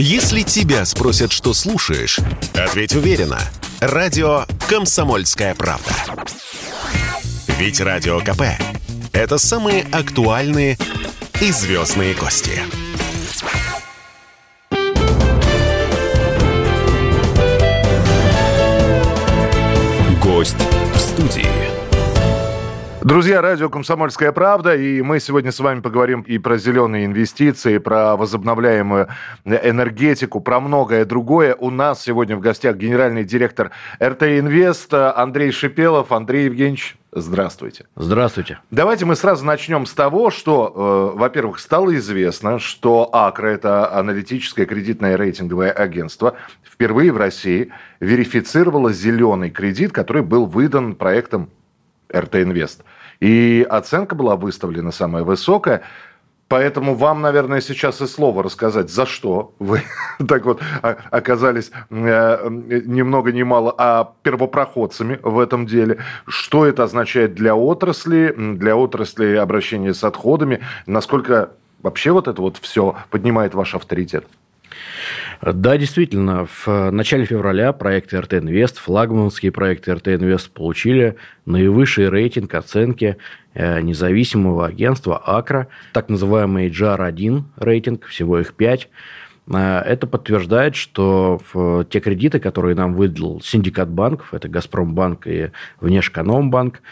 Если тебя спросят, что слушаешь, ответь уверенно. Радио «Комсомольская правда». Ведь Радио КП – это самые актуальные и звездные гости. Гость в студии. Друзья, радио «Комсомольская правда», и мы сегодня с вами поговорим и про зеленые инвестиции, про возобновляемую энергетику, про многое другое. У нас сегодня в гостях генеральный директор РТ «Инвест» Андрей Шипелов. Андрей Евгеньевич, Здравствуйте. Здравствуйте. Давайте мы сразу начнем с того, что, э, во-первых, стало известно, что АКРА, это аналитическое кредитное рейтинговое агентство, впервые в России верифицировало зеленый кредит, который был выдан проектом РТ Инвест. И оценка была выставлена самая высокая. Поэтому вам, наверное, сейчас и слово рассказать, за что вы так вот оказались э, ни много ни мало, а первопроходцами в этом деле. Что это означает для отрасли, для отрасли обращения с отходами, насколько вообще вот это вот все поднимает ваш авторитет? Да, действительно, в начале февраля проекты РТ Инвест, флагманские проекты РТ Инвест получили наивысший рейтинг оценки э, независимого агентства АКРА, так называемый JAR-1 рейтинг, всего их пять. Э, это подтверждает, что те кредиты, которые нам выдал синдикат банков, это Газпромбанк и Внешэкономбанк, Э,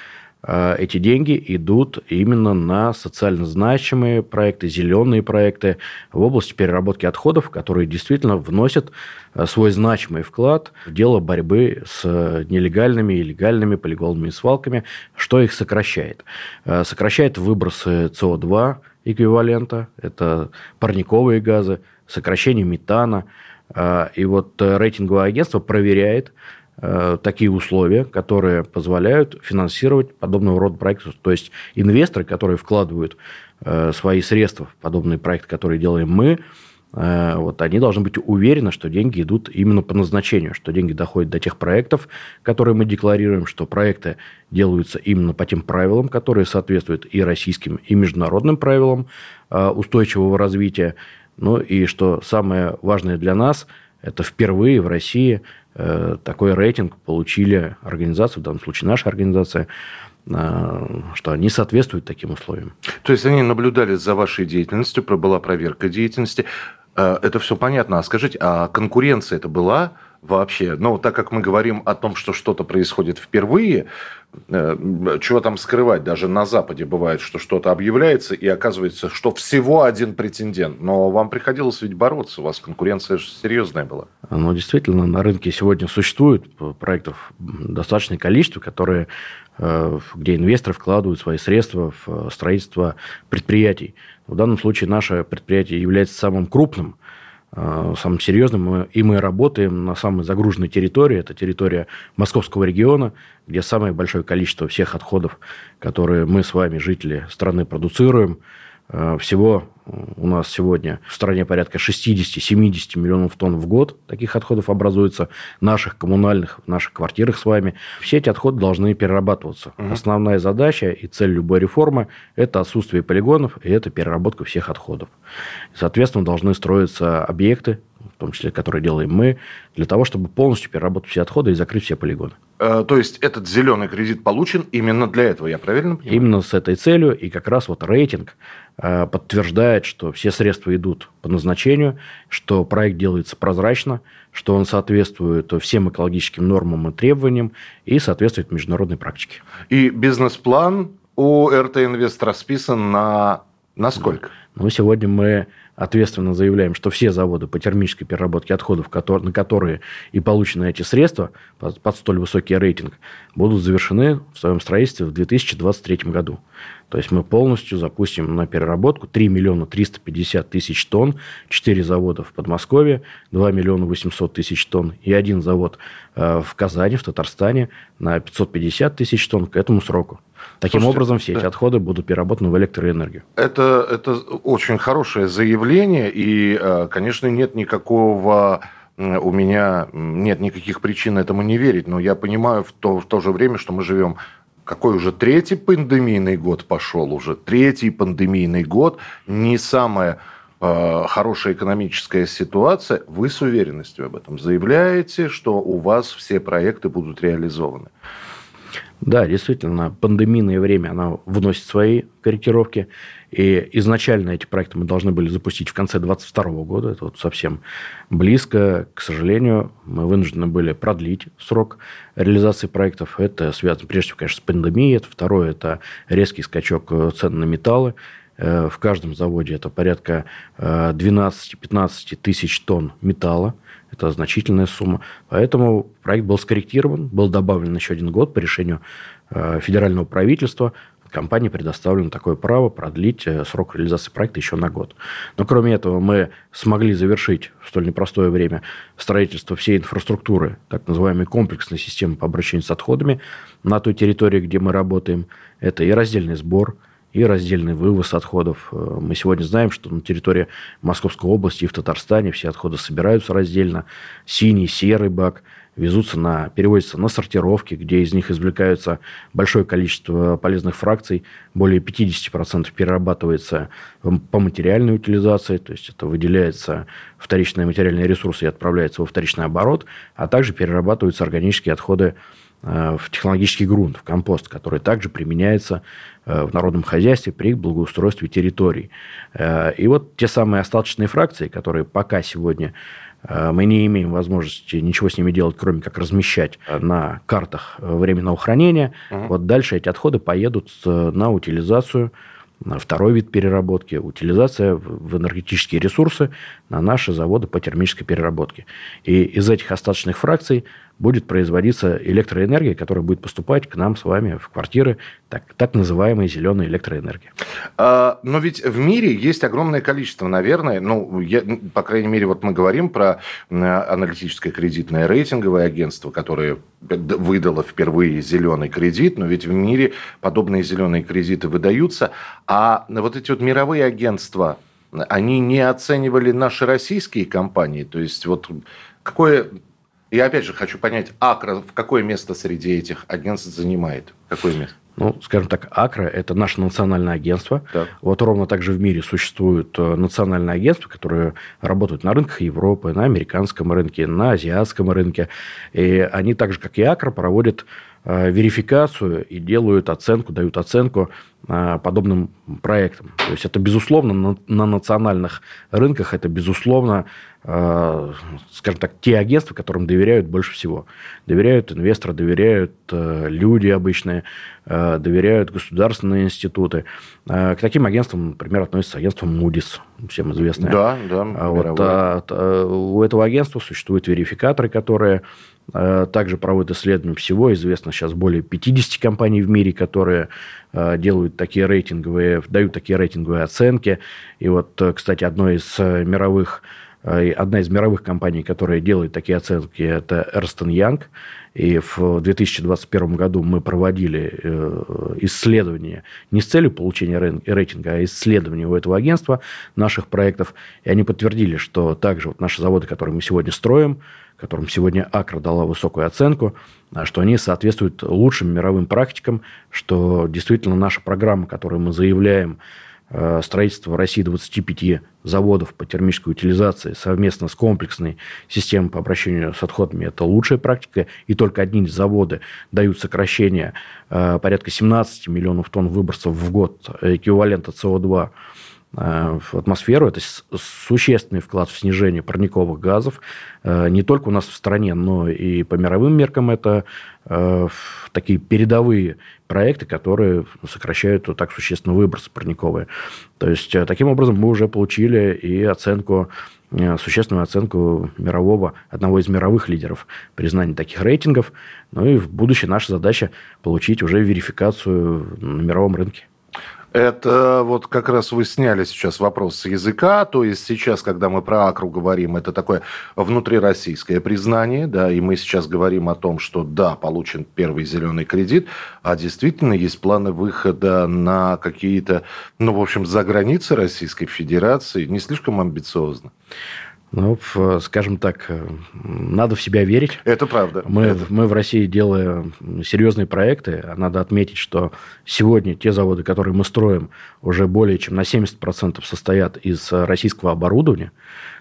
эти деньги идут именно на социально значимые проекты, зеленые проекты в области переработки отходов, которые действительно вносят э, свой значимый вклад в дело борьбы с нелегальными и легальными полигонными свалками, что их сокращает. Э, сокращает выбросы СО2 эквивалента, это парниковые газы, сокращение метана. И вот рейтинговое агентство проверяет, Э, такие условия, которые позволяют финансировать подобного рода проекты. То есть инвесторы, которые вкладывают э, свои средства в подобные проекты, которые делаем мы, э, вот, они должны быть уверены, что деньги идут именно по назначению, что деньги доходят до тех проектов, которые мы декларируем, что проекты делаются именно по тем правилам, которые соответствуют и российским, и международным правилам устойчивого развития. Ну и что самое важное для нас, это впервые в России Э, такой рейтинг получили организации, в данном случае наша организация, э, что они соответствуют таким условиям. То есть они наблюдали за вашей деятельностью, была проверка деятельности. Э, это все понятно. А скажите, а конкуренция это была вообще? Ну, так как мы говорим о том, что что-то происходит впервые, Э, чего там скрывать, даже на Западе бывает, что что-то объявляется, и оказывается, что всего один претендент. Но вам приходилось ведь бороться, у вас конкуренция же серьезная была. Ну, действительно, на рынке сегодня существует проектов достаточное количество, которые, э, где инвесторы вкладывают свои средства в строительство предприятий. В данном случае наше предприятие является самым крупным – Э, самым серьезным. И мы работаем на самой загруженной территории. Это территория Московского региона, где самое большое количество всех отходов, которые мы с вами, жители страны, продуцируем – Э, всего у нас сегодня в стране порядка 60-70 миллионов тонн в год таких отходов образуется, наших коммунальных, в наших квартирах с вами. Все эти отходы должны перерабатываться. Угу. Основная задача и цель любой реформы – это отсутствие полигонов и это переработка всех отходов. Соответственно, должны строиться объекты, в том числе, которые делаем мы, для того, чтобы полностью переработать все отходы и закрыть все полигоны. Э, то есть этот зеленый кредит получен именно для этого, я правильно понимаю? Именно с этой целью, и как раз вот рейтинг э, подтверждает, что все средства идут по назначению, что проект делается прозрачно, что он соответствует всем экологическим нормам и требованиям и соответствует международной практике. И бизнес-план у РТ Инвест расписан на, на сколько? Ну, сегодня мы ответственно заявляем, что все заводы по термической переработке отходов, на которые и получены эти средства под, столь высокий рейтинг, будут завершены в своем строительстве в 2023 году. То есть мы полностью запустим на переработку 3 миллиона 350 тысяч тонн, 4 завода в Подмосковье, 2 миллиона 800 тысяч тонн и один завод э, в Казани, в Татарстане на 550 тысяч тонн к этому сроку. Таким Слушайте, образом, все да. эти отходы будут переработаны в электроэнергию. Это, это очень хорошее заявление, и, э, конечно, нет никакого у меня нет никаких причин этому не верить, но я понимаю в то, в то же время, что мы живем какой уже третий пандемийный год пошел, уже третий пандемийный год, не самое э, э, хорошая экономическая ситуация, вы с уверенностью об этом заявляете, что у вас все проекты будут реализованы. Да, действительно, пандемийное время, она вносит свои корректировки. И изначально эти проекты мы должны были запустить в конце 2022 года. Это вот совсем близко. К сожалению, мы вынуждены были продлить срок реализации проектов. Это связано, прежде всего, конечно, с пандемией. Это второе – это резкий скачок цен на металлы. Э, в каждом заводе это порядка 12-15 э, тысяч тонн металла. Это значительная сумма. Поэтому проект был скорректирован, был добавлен еще один год по решению э, федерального правительства. Компании предоставлено такое право продлить срок реализации проекта еще на год. Но кроме этого мы смогли завершить в столь непростое время строительство всей инфраструктуры, так называемой комплексной системы по обращению с отходами на той территории, где мы работаем. Это и раздельный сбор, и раздельный вывоз отходов. Э, мы сегодня знаем, что на территории Московской области и в Татарстане все отходы собираются раздельно. Синий, серый бак везутся на, перевозятся на сортировки, где из них извлекаются большое количество полезных фракций, более 50% перерабатывается по материальной утилизации, то есть это выделяется вторичные материальные ресурсы и отправляется во вторичный оборот, а также перерабатываются органические отходы Э, в технологический грунт, в компост, который также применяется э, в народном хозяйстве при благоустройстве территорий. Э, и вот те самые остаточные фракции, которые пока сегодня мы не имеем возможности ничего с ними делать, кроме как размещать на картах временного хранения. Угу. Вот дальше эти отходы поедут на утилизацию Второй вид переработки – утилизация в энергетические ресурсы на наши заводы по термической переработке. И из этих остаточных фракций будет производиться электроэнергия, которая будет поступать к нам с вами в квартиры, так, так называемая зеленая электроэнергия. А, но ведь в мире есть огромное количество, наверное, ну, я, по крайней мере, вот мы говорим про аналитическое кредитное рейтинговое агентство, которое выдало впервые зеленый кредит, но ведь в мире подобные зеленые кредиты выдаются, а вот эти вот мировые агентства, они не оценивали наши российские компании, то есть вот какое я опять же хочу понять, Акра в какое место среди этих агентств занимает? Какое место? Ну, скажем так, Акра – это наше национальное агентство. Так. Вот ровно так же в мире существуют э, национальные агентства, которые работают на рынках Европы, на американском рынке, на азиатском рынке. И они так же, как и Акра, проводят верификацию и делают оценку, дают оценку э, подобным проектам. То есть это, безусловно, на, на национальных рынках, это, безусловно, Э, скажем так, те агентства, которым доверяют больше всего. Доверяют инвесторы, доверяют э, люди обычные, э, доверяют государственные институты. К таким агентствам, например, относится агентство Moody's, всем известное. Да, да. А вот, а, у этого агентства существуют верификаторы, которые также проводят исследования всего. Известно сейчас более 50 компаний в мире, которые делают такие рейтинговые, дают такие рейтинговые оценки. И вот, кстати, одно из мировых Э, одна из мировых компаний, которая делает такие оценки, это Эрстон Янг. И в 2021 году мы проводили э, исследование не с целью получения рейтинга, а исследование у этого агентства наших проектов. И они подтвердили, что также вот наши заводы, которые мы сегодня строим, которым сегодня Акра дала высокую оценку, а что они соответствуют лучшим мировым практикам, что действительно наша программа, которую мы заявляем, Э, строительство в России 25 заводов по термической утилизации совместно с комплексной системой по обращению с отходами – это лучшая практика. И только одни заводы дают сокращение э, порядка 17 миллионов тонн выбросов в год эквивалента СО2 Э, в атмосферу. Это существенный вклад в снижение парниковых газов. Э, не только у нас в стране, но и по мировым меркам это э, такие передовые проекты, которые сокращают так существенно выбросы парниковые. То есть, таким образом, мы уже получили и оценку существенную оценку мирового, одного из мировых лидеров признания таких рейтингов. Ну и в будущее наша задача получить уже верификацию на мировом рынке. Это вот как раз вы сняли сейчас вопрос с языка, то есть сейчас, когда мы про Акру говорим, это такое внутрироссийское признание, да, и мы сейчас говорим о том, что да, получен первый зеленый кредит, а действительно есть планы выхода на какие-то, ну, в общем, за границы Российской Федерации, не слишком амбициозно. Ну, скажем так, э, надо в себя верить. Это правда. Мы, Это... мы в России делаем серьезные проекты. Надо отметить, что сегодня те заводы, которые мы строим, уже более чем на 70% состоят из российского оборудования.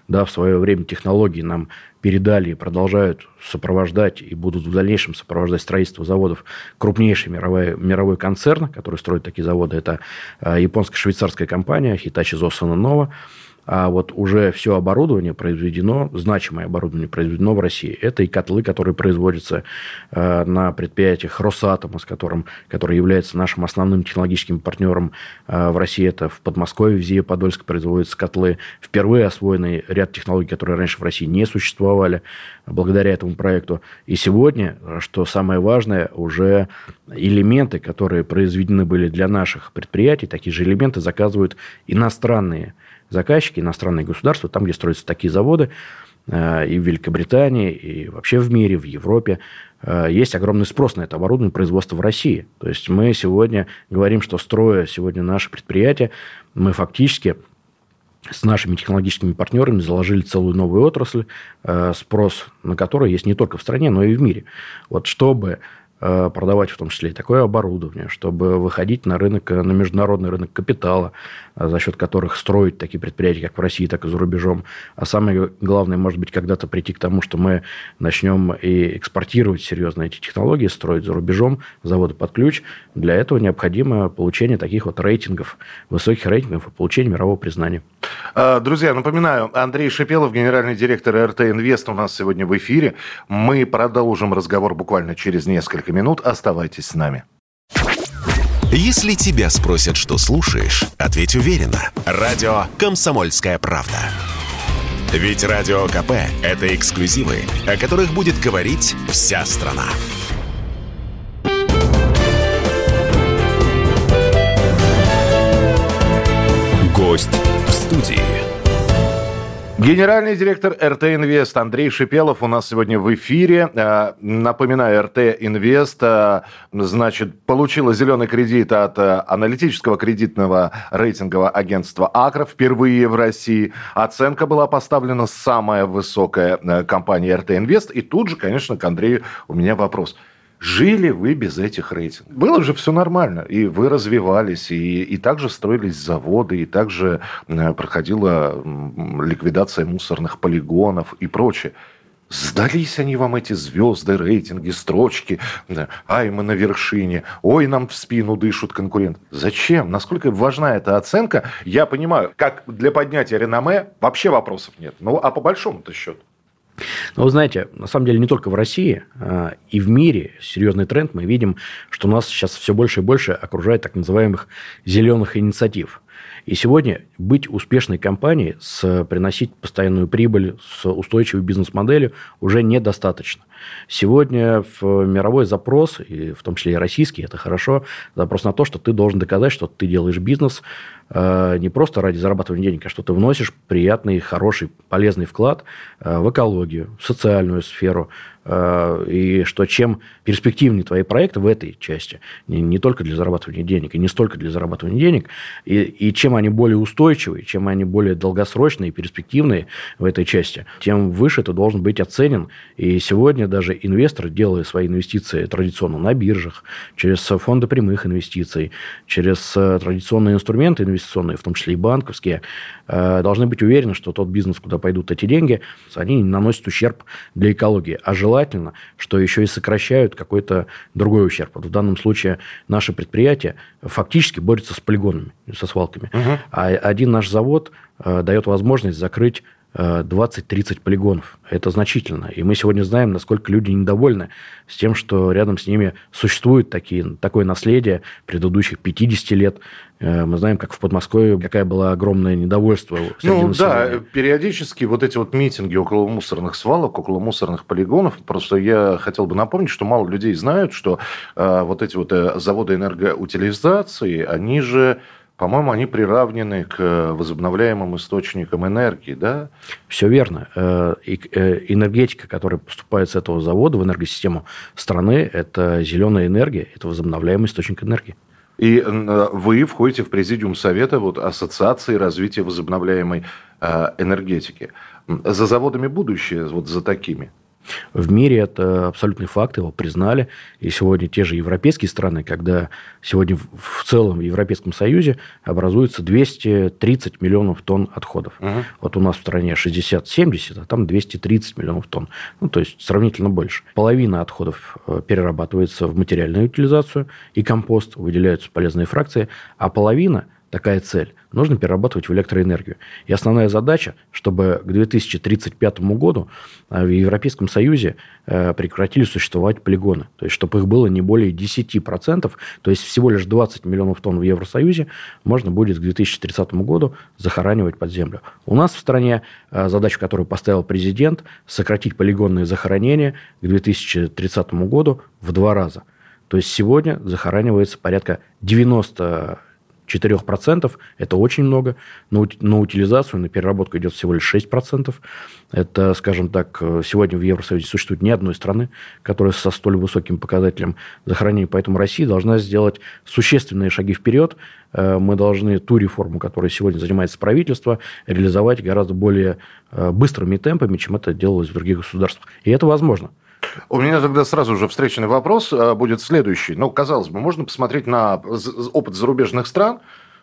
Да, в свое время технологии нам передали и продолжают сопровождать и будут в дальнейшем сопровождать строительство заводов крупнейший мировой, мировой концерн, который строит такие заводы. Это э, японско-швейцарская компания Hitachi Zosen Nova а вот уже все оборудование произведено, значимое оборудование произведено в России. Это и котлы, которые производятся э, на предприятиях Росатома, с которым, который является нашим основным технологическим партнером э, в России. Это в Подмосковье, в Зие Подольск производятся котлы. Впервые освоенный ряд технологий, которые раньше в России не существовали благодаря этому проекту. И сегодня, что самое важное, уже элементы, которые произведены были для наших предприятий, такие же элементы заказывают иностранные заказчики, иностранные государства, там, где строятся такие заводы, э, и в Великобритании, и вообще в мире, в Европе, э, есть огромный спрос на это оборудование производства в России. То есть мы сегодня говорим, что строя сегодня наши предприятия, мы фактически с нашими технологическими партнерами заложили целую новую отрасль, э, спрос на которую есть не только в стране, но и в мире. Вот чтобы продавать в том числе и такое оборудование, чтобы выходить на рынок, на международный рынок капитала, э, за счет которых строить такие предприятия, как в России, так и за рубежом. А самое главное, может быть, когда-то прийти к тому, что мы начнем и экспортировать серьезно эти технологии, строить за рубежом заводы под ключ. Для этого необходимо получение таких вот рейтингов, высоких рейтингов и получение мирового признания. А, друзья, напоминаю, Андрей Шипелов, генеральный директор РТ Инвест у нас сегодня в эфире. Мы продолжим разговор буквально через несколько несколько минут. Оставайтесь с нами. Если тебя спросят, что слушаешь, ответь уверенно. Радио «Комсомольская правда». Ведь Радио КП – это эксклюзивы, о которых будет говорить вся страна. Гость в студии. Генеральный директор РТ Инвест Андрей Шипелов у нас сегодня в эфире. Э, напоминаю, РТ Инвест, э, значит, получила зеленый кредит от э, аналитического кредитного рейтингового агентства Акра впервые в России. Оценка была поставлена самая высокая компания РТ Инвест. И тут же, конечно, к Андрею у меня вопрос – Жили вы без этих рейтингов. Было же все нормально. И вы развивались, и, и также строились заводы, и также проходила ликвидация мусорных полигонов и прочее. Сдались они вам эти звезды, рейтинги, строчки. Ай, мы на вершине. Ой, нам в спину дышат конкуренты. Зачем? Насколько важна эта оценка? Я понимаю, как для поднятия реноме вообще вопросов нет. Ну, а по большому-то счету? Но вы знаете, на самом деле не только в России, а и в мире серьезный тренд. Мы видим, что нас сейчас все больше и больше окружает так называемых зеленых инициатив. И сегодня быть успешной компанией, с, приносить постоянную прибыль с устойчивой бизнес-моделью уже недостаточно. Сегодня в мировой запрос, и в том числе и российский, это хорошо, запрос на то, что ты должен доказать, что ты делаешь бизнес э, не просто ради зарабатывания денег, а что ты вносишь приятный, хороший, полезный вклад э, в экологию, в социальную сферу, и что чем перспективнее твои проекты в этой части, не, не только для зарабатывания денег, и не столько для зарабатывания денег, и, и чем они более устойчивые, чем они более долгосрочные и перспективные в этой части, тем выше ты должен быть оценен. И сегодня даже инвестор, делая свои инвестиции традиционно на биржах, через фонды прямых инвестиций, через э, традиционные инструменты инвестиционные, в том числе и банковские, э, должны быть уверены, что тот бизнес, куда пойдут эти деньги, они не наносят ущерб для экологии. А желательно желательно, что еще и сокращают какой-то другой ущерб. Вот в данном случае наши предприятия фактически борются с полигонами, со свалками. Угу. А один наш завод э, дает возможность закрыть 20-30 полигонов. Это значительно. И мы сегодня знаем, насколько люди недовольны с тем, что рядом с ними существует такие, такое наследие предыдущих 50 лет. Э, мы знаем, как в Подмосковье, какая была огромное недовольство Ну населения. да, периодически вот эти вот митинги около мусорных свалок, около мусорных полигонов, просто я хотел бы напомнить, что мало людей знают, что э, вот эти вот э, заводы энергоутилизации, они же по-моему, они приравнены к э, возобновляемым источникам энергии, да? Все верно. Э, э, энергетика, которая поступает с этого завода в энергосистему страны, это зеленая энергия, это возобновляемый источник энергии. И вы входите в президиум Совета вот, Ассоциации развития возобновляемой энергетики. За заводами будущее, вот за такими. В мире это абсолютный факт, его признали. И сегодня те же европейские страны, когда сегодня в целом в Европейском Союзе образуется 230 миллионов тонн отходов. Угу. Вот у нас в стране 60-70, а там 230 миллионов тонн. Ну, то есть сравнительно больше. Половина отходов э, перерабатывается в материальную утилизацию и компост, выделяются полезные фракции, а половина – такая цель, нужно перерабатывать в электроэнергию. И основная задача, чтобы к 2035 году э, в Европейском Союзе э, прекратили существовать полигоны. То есть, чтобы их было не более 10%, то есть всего лишь 20 миллионов тонн в Евросоюзе можно будет к 2030 году захоранивать под землю. У нас в стране э, задача, которую поставил президент, сократить полигонные захоронения к 2030 году в два раза. То есть сегодня захоранивается порядка 90 4% это очень много. но на утилизацию, на переработку идет всего лишь 6%. Это, скажем так, сегодня в Евросоюзе существует ни одной страны, которая со столь высоким показателем захоронения. Поэтому Россия должна сделать существенные шаги вперед. Э, мы должны ту реформу, которой сегодня занимается правительство, реализовать гораздо более э, быстрыми темпами, чем это делалось в других государствах. И это возможно. У меня тогда сразу же встречный вопрос а, будет следующий. Ну, казалось бы, можно посмотреть на опыт зарубежных стран.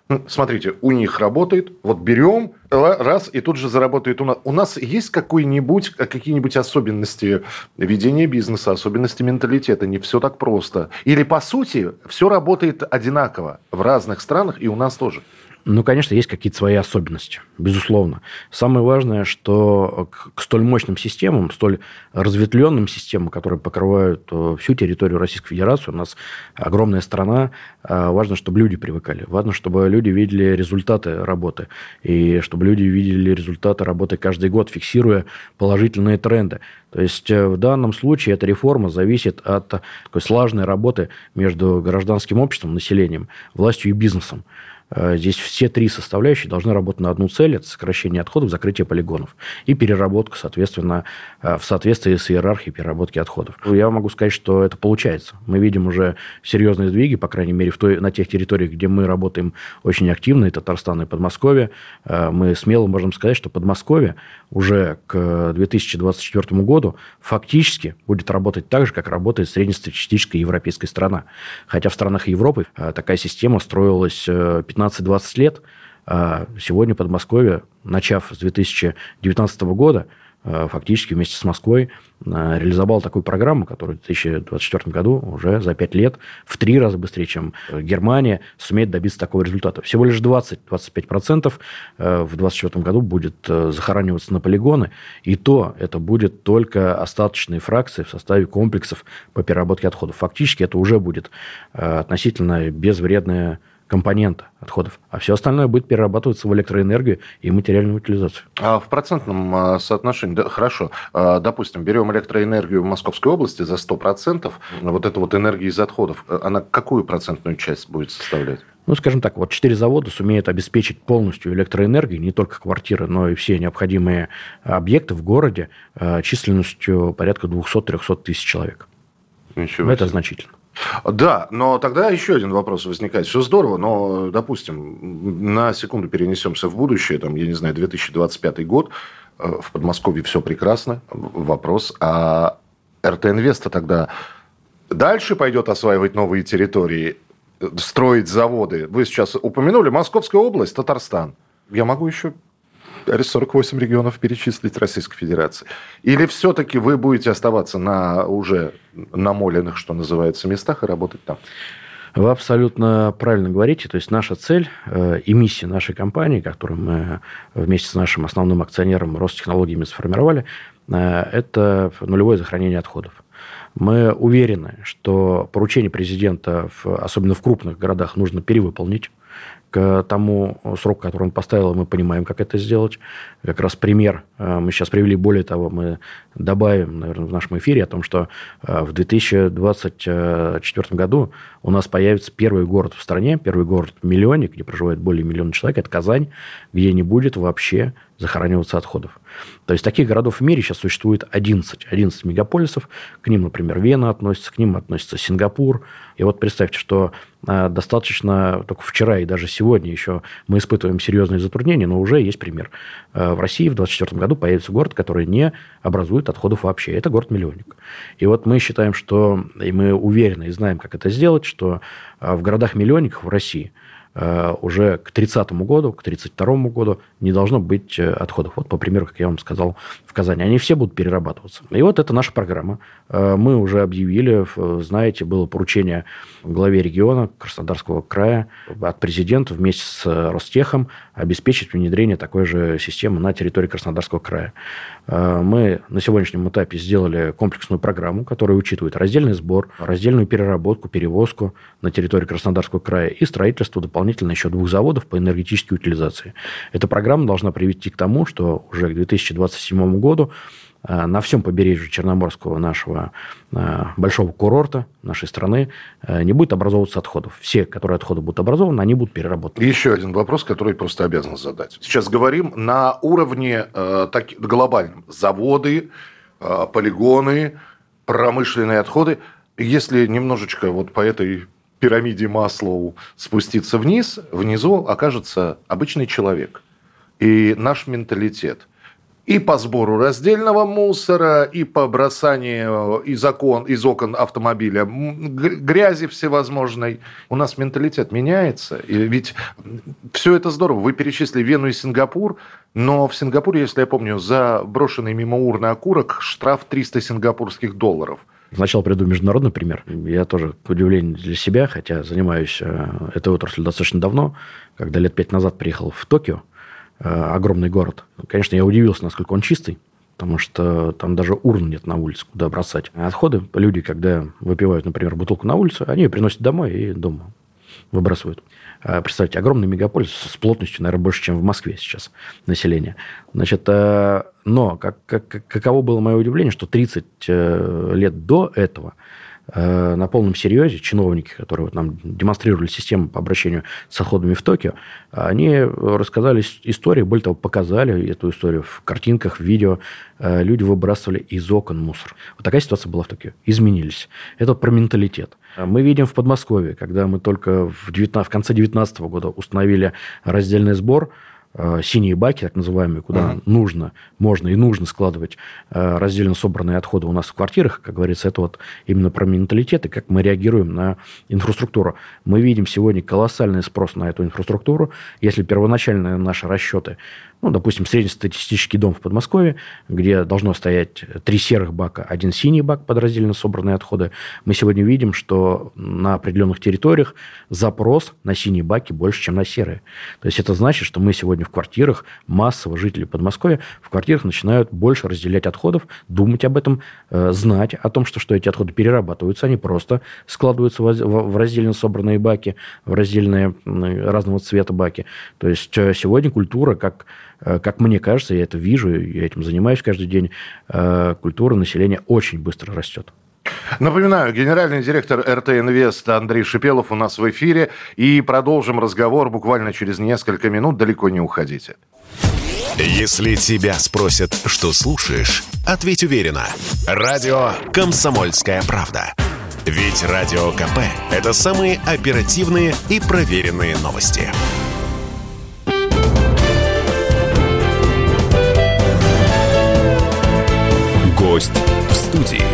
Ну, смотрите, у них работает, вот берем, раз, и тут же заработает у нас. У нас есть какой-нибудь, какие-нибудь особенности ведения бизнеса, особенности менталитета? Не все так просто. Или, по сути, все работает одинаково в разных странах, и у нас тоже? Ну, конечно, есть какие-то свои особенности, безусловно. Самое важное, что к столь мощным системам, столь разветвленным системам, которые покрывают э, всю территорию Российской Федерации, у нас огромная страна, э, важно, чтобы люди привыкали. Важно, чтобы люди видели результаты работы. И чтобы люди видели результаты работы каждый год, фиксируя положительные тренды. То есть э, в данном случае эта реформа зависит от такой слаженной работы между гражданским обществом, населением, властью и бизнесом. Э, здесь все три составляющие должны работать на одну цель. Это сокращение отходов, закрытие полигонов. И переработка, соответственно, э, в соответствии с иерархией переработки отходов. Я могу сказать, что это получается. Мы видим уже серьезные сдвиги, по крайней мере, в той, на тех территориях, где мы работаем очень активно, и Татарстан, и Подмосковье. Э, мы смело можем сказать, что Подмосковье уже к 2024 году фактически будет работать так же, как работает среднестатистическая европейская страна. Хотя в странах Европы такая система строилась 15 15-20 лет, а сегодня Подмосковье, начав с 2019 года, фактически вместе с Москвой а, реализовал такую программу, которая в 2024 году уже за 5 лет в три раза быстрее, чем Германия, сумеет добиться такого результата. Всего лишь 20-25% в 2024 году будет захораниваться на полигоны, и то это будет только остаточные фракции в составе комплексов по переработке отходов. Фактически это уже будет относительно безвредная компонента отходов, а все остальное будет перерабатываться в электроэнергию и материальную утилизацию. А в процентном а, соотношении, да, хорошо, а, допустим, берем электроэнергию в Московской области за 100%, вот эта вот энергия из отходов, она какую процентную часть будет составлять? Ну, скажем так, вот четыре завода сумеют обеспечить полностью электроэнергией не только квартиры, но и все необходимые объекты в городе а, численностью порядка 200-300 тысяч человек. Ничего Это значительно. Да, но тогда еще один вопрос возникает. Все здорово, но, допустим, на секунду перенесемся в будущее, там, я не знаю, 2025 год, э, в Подмосковье все прекрасно. Вопрос, а РТ Инвеста тогда дальше пойдет осваивать новые территории, строить заводы? Вы сейчас упомянули Московская область, Татарстан. Я могу еще 48 регионов перечислить Российской Федерации? Или все-таки вы будете оставаться на уже намоленных, что называется, местах и работать там? Вы абсолютно правильно говорите. То есть наша цель э, и миссия нашей компании, которую мы вместе с нашим основным акционером Ростехнологиями сформировали, э, это нулевое захоронение отходов. Мы уверены, что поручение президента, особенно в крупных городах, нужно перевыполнить к тому сроку, который он поставил, мы понимаем, как это сделать. Как раз пример э, мы сейчас привели. Более того, мы добавим, наверное, в нашем эфире о том, что э, в 2024 году у нас появится первый город в стране, первый город-миллионник, где проживает более миллиона человек, это Казань, где не будет вообще захораниваться отходов. То есть таких городов в мире сейчас существует 11. 11 мегаполисов. К ним, например, Вена относится, к ним относится Сингапур. И вот представьте, что а, достаточно только вчера и даже сегодня еще мы испытываем серьезные затруднения, но уже есть пример. А, в России в 2024 году появится город, который не образует отходов вообще. Это город-миллионник. И вот мы считаем, что, и мы уверены и знаем, как это сделать, что а, в городах-миллионниках в России – Э, уже к 30 году, к 32 году не должно быть э, отходов. Вот по примеру, как я вам сказал, в Казани. Они все будут перерабатываться. И вот это наша программа. Э, мы уже объявили, знаете, было поручение главе региона Краснодарского края от президента вместе с Ростехом обеспечить внедрение такой же системы на территории Краснодарского края. Мы на сегодняшнем этапе сделали комплексную программу, которая учитывает раздельный сбор, раздельную переработку, перевозку на территории Краснодарского края и строительство дополнительно еще двух заводов по энергетической утилизации. Эта программа должна привести к тому, что уже к 2027 году э, на всем побережье Черноморского нашего э, большого курорта нашей страны э, не будет образовываться отходов. Все, которые отходы будут образованы, они будут переработаны. Еще один вопрос, который просто обязан задать. Сейчас говорим на уровне э, так, глобальном. Заводы, э, полигоны, промышленные отходы. Если немножечко вот по этой пирамиде Маслоу спуститься вниз, внизу окажется обычный человек. И наш менталитет. И по сбору раздельного мусора, и по бросанию из окон, из окон автомобиля грязи всевозможной. У нас менталитет меняется. И ведь все это здорово. Вы перечислили Вену и Сингапур, но в Сингапуре, если я помню, за брошенный мимо урны окурок штраф 300 сингапурских долларов – Сначала приду международный пример. Я тоже, к удивлению для себя, хотя занимаюсь э, этой отраслью достаточно давно, когда лет пять назад приехал в Токио, огромный город. Конечно, я удивился, насколько он чистый, потому что там даже урн нет на улице, куда бросать. отходы, люди, когда выпивают, например, бутылку на улице, они ее приносят домой и дома выбрасывают. А, представьте, огромный мегаполис с плотностью, наверное, больше, чем в Москве сейчас население. Значит, э, но как, как, каково было мое удивление, что 30 э, лет до этого э, на полном серьезе чиновники, которые вот нам демонстрировали систему по обращению с отходами в Токио, они рассказали историю, более того, показали эту историю в картинках, в видео. Люди выбрасывали из окон мусор. Вот такая ситуация была в Токио. Изменились. Это про менталитет. Мы видим в Подмосковье, когда мы только в, 19, в конце 2019 года установили раздельный сбор, э, синие баки, так называемые, куда uh-huh. нужно, можно и нужно складывать э, раздельно собранные отходы у нас в квартирах, как говорится, это вот именно про менталитет и как мы реагируем на инфраструктуру. Мы видим сегодня колоссальный спрос на эту инфраструктуру. Если первоначальные наши расчеты ну, допустим, среднестатистический дом в Подмосковье, где должно стоять три серых бака, один синий бак под раздельно собранные отходы, мы сегодня видим, что на определенных территориях запрос на синие баки больше, чем на серые. То есть это значит, что мы сегодня в квартирах, массово жители Подмосковья в квартирах начинают больше разделять отходов, думать об этом, э, знать о том, что, что эти отходы перерабатываются, они просто складываются в раздельно собранные баки, в раздельные разного цвета баки. То есть э, сегодня культура как Э, как мне кажется, я это вижу, я этим занимаюсь каждый день, культура населения очень быстро растет. Напоминаю, генеральный директор РТ Инвест Андрей Шипелов у нас в эфире. И продолжим разговор буквально через несколько минут. Далеко не уходите. Если тебя спросят, что слушаешь, ответь уверенно. Радио «Комсомольская правда». Ведь Радио КП – это самые оперативные и проверенные новости. Гость в студии.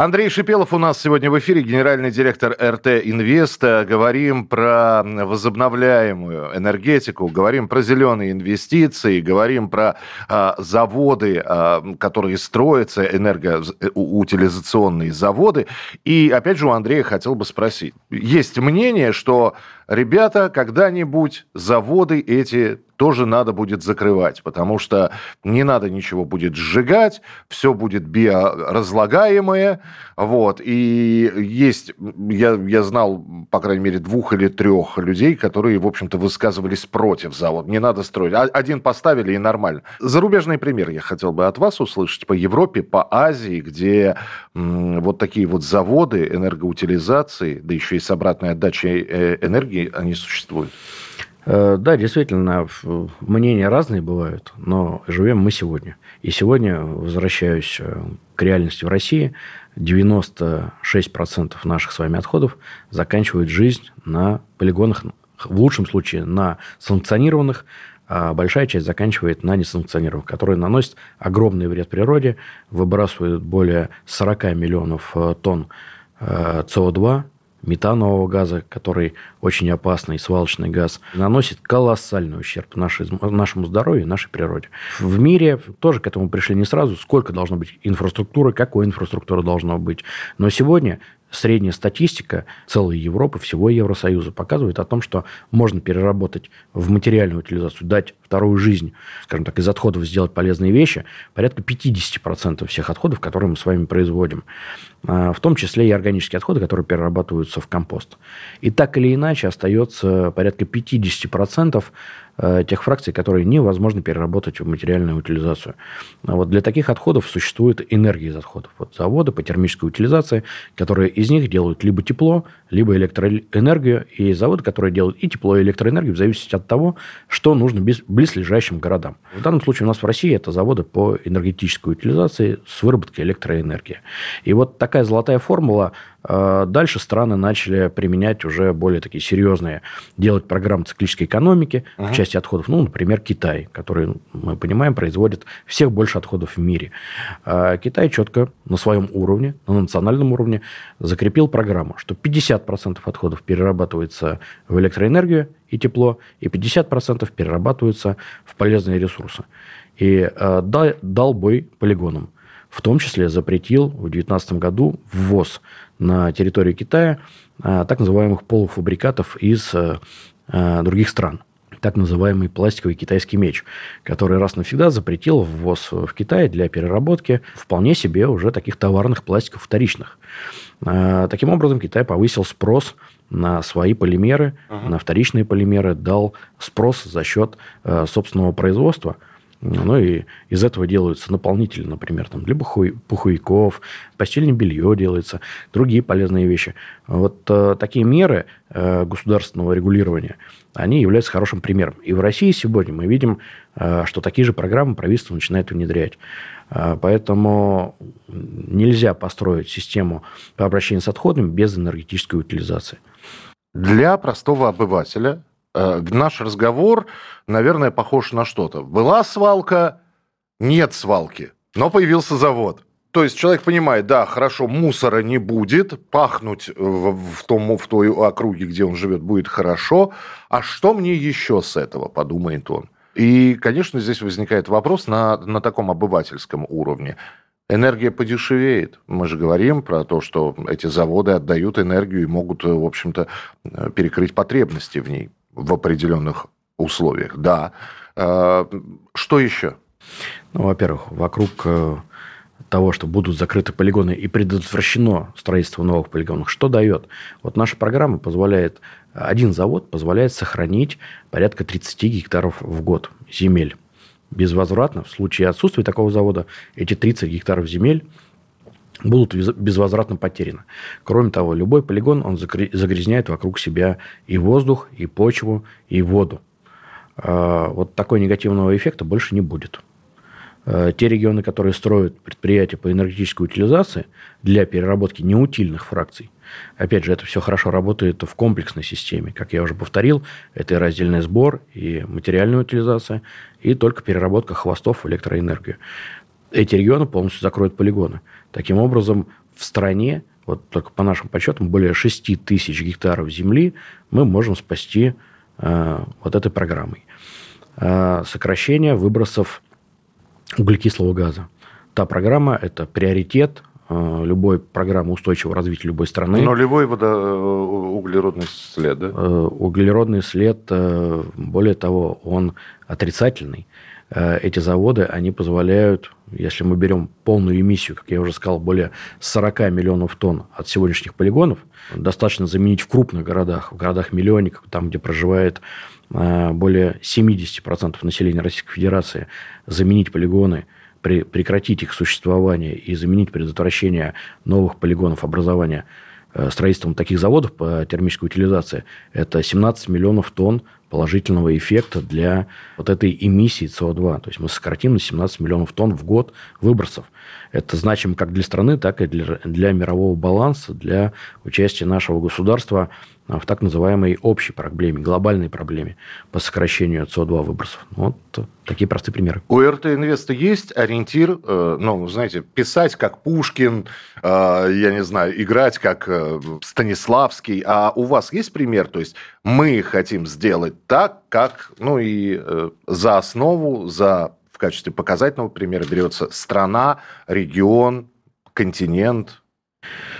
Андрей Шипелов у нас сегодня в эфире, генеральный директор РТ Инвеста. Говорим про возобновляемую энергетику, говорим про зеленые инвестиции, говорим про а, заводы, а, которые строятся, энергоутилизационные заводы. И опять же у Андрея хотел бы спросить. Есть мнение, что ребята, когда-нибудь заводы эти тоже надо будет закрывать, потому что не надо ничего будет сжигать, все будет биоразлагаемое, вот, и есть, я, я знал, по крайней мере, двух или трех людей, которые, в общем-то, высказывались против завода, не надо строить, а, один поставили и нормально. Зарубежный пример я хотел бы от вас услышать по Европе, по Азии, где вот такие вот заводы энергоутилизации, да еще и с обратной отдачей э, энергии, они существуют. Э, да, действительно, мнения разные бывают, но живем мы сегодня. И сегодня, возвращаюсь э, к реальности в России, 96% наших с вами отходов заканчивают жизнь на полигонах, в лучшем случае на санкционированных, а большая часть заканчивает на несанкционированных, которые наносят огромный вред природе, выбрасывают более 40 миллионов э, тонн СО2 метанового газа, который очень опасный, свалочный газ, наносит колоссальный ущерб нашей, нашему здоровью нашей природе. В мире тоже к этому пришли не сразу, сколько должно быть инфраструктуры, какой инфраструктуры должно быть. Но сегодня средняя статистика целой Европы, всего Евросоюза показывает о том, что можно переработать в материальную утилизацию, дать вторую жизнь, скажем так, из отходов сделать полезные вещи, порядка 50% всех отходов, которые мы с вами производим. А, в том числе и органические отходы, которые перерабатываются в компост. И так или иначе остается порядка 50% Э, тех фракций, которые невозможно переработать в материальную утилизацию. А вот для таких отходов существует энергия из отходов. Вот заводы по термической утилизации, которые из них делают либо тепло, либо электроэнергию, и заводы, которые делают и тепло, и электроэнергию, в зависимости от того, что нужно близлежащим городам. В данном случае у нас в России это заводы по энергетической утилизации с выработкой электроэнергии. И вот такая золотая формула э, Дальше страны начали применять уже более такие серьезные, делать программы циклической экономики uh-huh. в части отходов. Ну, например, Китай, который, мы понимаем, производит всех больше отходов в мире. А Китай четко на своем уровне, на национальном уровне закрепил программу, что 50% отходов перерабатывается в электроэнергию и тепло, и 50% перерабатываются в полезные ресурсы. И э, дал бой полигонам. В том числе запретил в 2019 году ввоз на территорию Китая э, так называемых полуфабрикатов из э, других стран так называемый пластиковый китайский меч, который раз навсегда запретил ввоз в Китай для переработки вполне себе уже таких товарных пластиков вторичных. А, таким образом, Китай повысил спрос на свои полимеры, uh-huh. на вторичные полимеры, дал спрос за счет э, собственного производства – ну и из этого делаются наполнители, например, там, для пуховиков, постельное белье делается, другие полезные вещи. Вот э, такие меры э, государственного регулирования, они являются хорошим примером. И в России сегодня мы видим, э, что такие же программы правительство начинает внедрять. Э, поэтому нельзя построить систему по обращению с отходами без энергетической утилизации. Для простого обывателя наш разговор, наверное, похож на что-то. Была свалка, нет свалки, но появился завод. То есть человек понимает, да, хорошо, мусора не будет, пахнуть в, в, том, в той округе, где он живет, будет хорошо. А что мне еще с этого, подумает он. И, конечно, здесь возникает вопрос на, на таком обывательском уровне. Энергия подешевеет. Мы же говорим про то, что эти заводы отдают энергию и могут, в общем-то, э, перекрыть потребности в ней в определенных условиях, да. А, что еще? Ну, во-первых, вокруг э, того, что будут закрыты полигоны и предотвращено строительство новых полигонов, что дает? Вот наша программа позволяет, один завод позволяет сохранить порядка 30 гектаров в год земель. Безвозвратно, в случае отсутствия такого завода, эти 30 гектаров земель будут безвозвратно потеряны. Кроме того, любой полигон, он загрязняет вокруг себя и воздух, и почву, и воду. А, вот такой негативного эффекта больше не будет. А, те регионы, которые строят предприятия по энергетической утилизации для переработки неутильных фракций, опять же, это все хорошо работает в комплексной системе. Как я уже повторил, это и раздельный сбор, и материальная утилизация, и только переработка хвостов в электроэнергию. Эти регионы полностью закроют полигоны. Таким образом, в стране, вот только по нашим подсчетам, более 6 тысяч гектаров земли мы можем спасти э, вот этой программой. Э, сокращение выбросов углекислого газа. Та программа – это приоритет э, любой программы устойчивого развития любой страны. Нулевой водо... Э, углеродный след, да? Э, углеродный след, более того, он отрицательный. Эти заводы, они позволяют, если мы берем полную эмиссию, как я уже сказал, более 40 миллионов тонн от сегодняшних полигонов, достаточно заменить в крупных городах, в городах-миллионниках, там, где проживает э, более 70% населения Российской Федерации, заменить полигоны, прекратить их существование и заменить предотвращение новых полигонов образования строительством таких заводов по термической утилизации, это 17 миллионов тонн положительного эффекта для вот этой эмиссии СО2. То есть мы сократим на 17 миллионов тонн в год выбросов. Это значимо как для страны, так и для, для мирового баланса, для участия нашего государства в так называемой общей проблеме, глобальной проблеме по сокращению СО2 выбросов. Вот такие простые примеры. У РТ Инвеста есть ориентир, э, ну, знаете, писать как Пушкин, э, я не знаю, играть как э, Станиславский, а у вас есть пример? То есть мы хотим сделать так, как, ну и за основу, за в качестве показательного примера берется страна, регион, континент,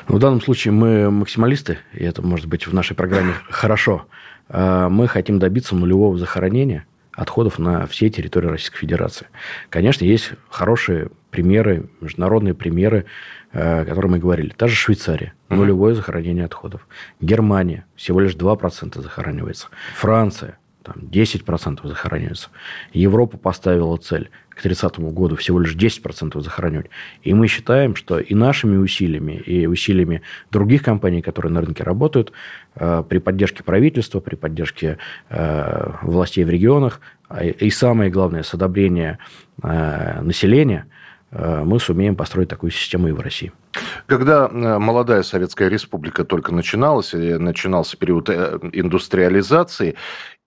в данном случае мы максималисты, и это может быть в нашей программе хорошо. А, мы хотим добиться нулевого захоронения отходов на всей территории Российской Федерации. Конечно, есть хорошие примеры, международные примеры, а, о которых мы говорили. Та же Швейцария. Нулевое захоронение отходов. Германия. Всего лишь 2% захоранивается. Франция там 10% захоранивается. Европа поставила цель к 30 году всего лишь 10% захоранивать. И мы считаем, что и нашими усилиями, и усилиями других компаний, которые на рынке работают, э, при поддержке правительства, при поддержке э, властей в регионах, а, и самое главное, с одобрения э, населения, мы сумеем построить такую систему и в России. Когда молодая Советская Республика только начиналась, начинался период индустриализации,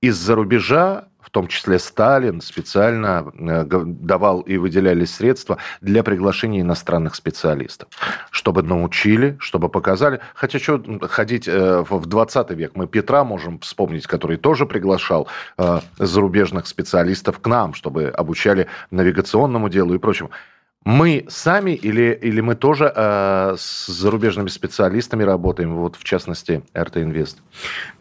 из-за рубежа, в том числе Сталин, специально э, давал и выделялись средства для приглашения иностранных специалистов, чтобы научили, чтобы показали. Хотя что ходить э, в 20 век, мы Петра можем вспомнить, который тоже приглашал э, зарубежных специалистов к нам, чтобы обучали навигационному делу и прочему. Мы сами или, или мы тоже э, с зарубежными специалистами работаем, вот в частности РТ Инвест?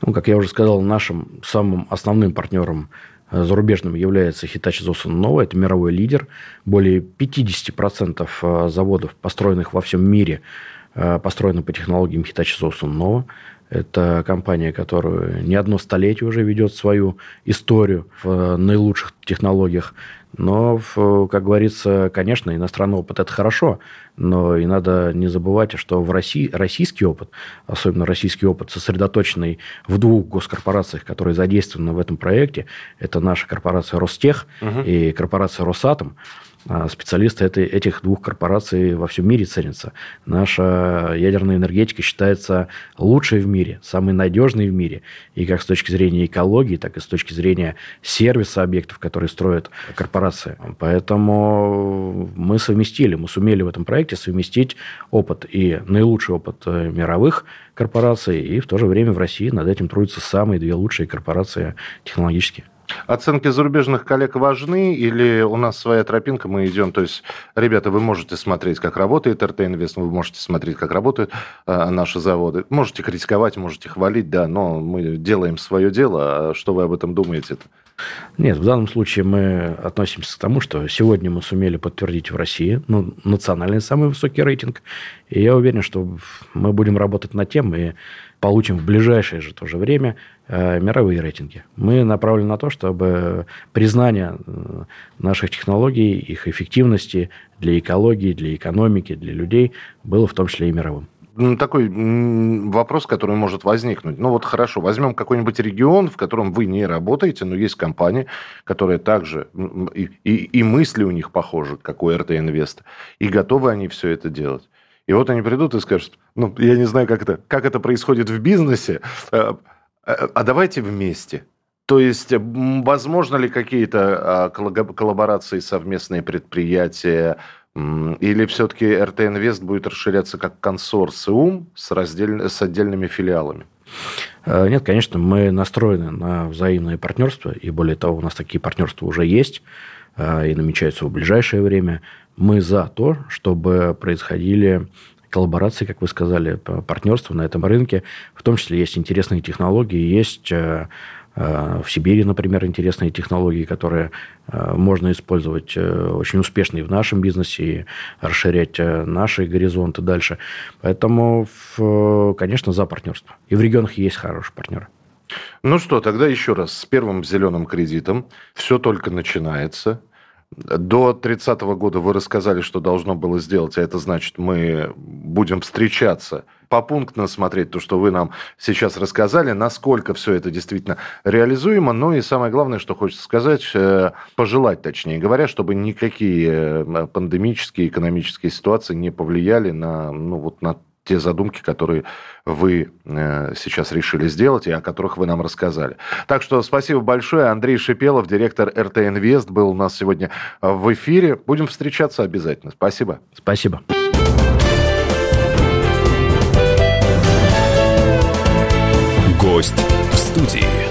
Ну, как я уже сказал, нашим самым основным партнером э, зарубежным является Hitachi Zosun Nova. Это мировой лидер. Более 50% э, заводов, построенных во всем мире, э, построены по технологиям Hitachi Zosun Nova. Это компания, которая не одно столетие уже ведет свою историю в наилучших технологиях. Но, как говорится, конечно, иностранный опыт – это хорошо, но и надо не забывать, что в России российский опыт, особенно российский опыт, сосредоточенный в двух госкорпорациях, которые задействованы в этом проекте, это наша корпорация Ростех угу. и корпорация Росатом, специалисты этой, этих двух корпораций во всем мире ценятся. Наша ядерная энергетика считается лучшей в мире, самой надежной в мире. И как с точки зрения экологии, так и с точки зрения сервиса объектов, которые строят корпорации. Поэтому мы совместили, мы сумели в этом проекте совместить опыт и наилучший опыт э, мировых корпораций, и в то же время в России над этим трудятся самые две лучшие корпорации технологические. Оценки зарубежных коллег важны или у нас своя тропинка, мы идем? То есть, ребята, вы можете смотреть, как работает РТ Инвест, вы можете смотреть, как работают э, наши заводы. Можете критиковать, можете хвалить, да, но мы делаем свое дело. А что вы об этом думаете? -то? Нет, в данном случае мы относимся к тому, что сегодня мы сумели подтвердить в России ну, национальный самый высокий рейтинг. И я уверен, что мы будем работать над тем и получим в ближайшее же то же время э, мировые рейтинги. Мы направлены на то, чтобы признание э, наших технологий, их эффективности для экологии, для экономики, для людей было в том числе и мировым такой вопрос, который может возникнуть. Ну вот хорошо, возьмем какой-нибудь регион, в котором вы не работаете, но есть компания, которая также, и, и, и мысли у них похожи, как у РТ Инвеста, и готовы они все это делать. И вот они придут и скажут, ну, я не знаю, как это, как это происходит в бизнесе, а, а давайте вместе. То есть, возможно ли какие-то а, коллаборации, совместные предприятия, или все-таки РТ Инвест будет расширяться как консорциум с, раздельно, с отдельными филиалами? Э, нет, конечно, мы настроены на взаимное партнерство, и более того, у нас такие партнерства уже есть э, и намечаются в ближайшее время. Мы за то, чтобы происходили коллаборации, как вы сказали, партнерства на этом рынке. В том числе есть интересные технологии, есть Э, в Сибири, например, интересные технологии, которые э, можно использовать э, очень успешно и в нашем бизнесе, и расширять наши горизонты дальше. Поэтому, конечно, за партнерство. И в регионах есть хорошие партнеры. Ну что, тогда еще раз, с первым зеленым кредитом все только начинается. До 30 года вы рассказали, что должно было сделать, а это значит, мы будем встречаться попунктно смотреть то, что вы нам сейчас рассказали, насколько все это действительно реализуемо. Ну и самое главное, что хочется сказать, э, пожелать, точнее говоря, чтобы никакие э, пандемические, экономические ситуации не повлияли на, ну, вот на те задумки, которые вы э, сейчас решили сделать и о которых вы нам рассказали. Так что спасибо большое. Андрей Шипелов, директор РТ Инвест, был у нас сегодня в эфире. Будем встречаться обязательно. Спасибо. Спасибо. Гость в студии.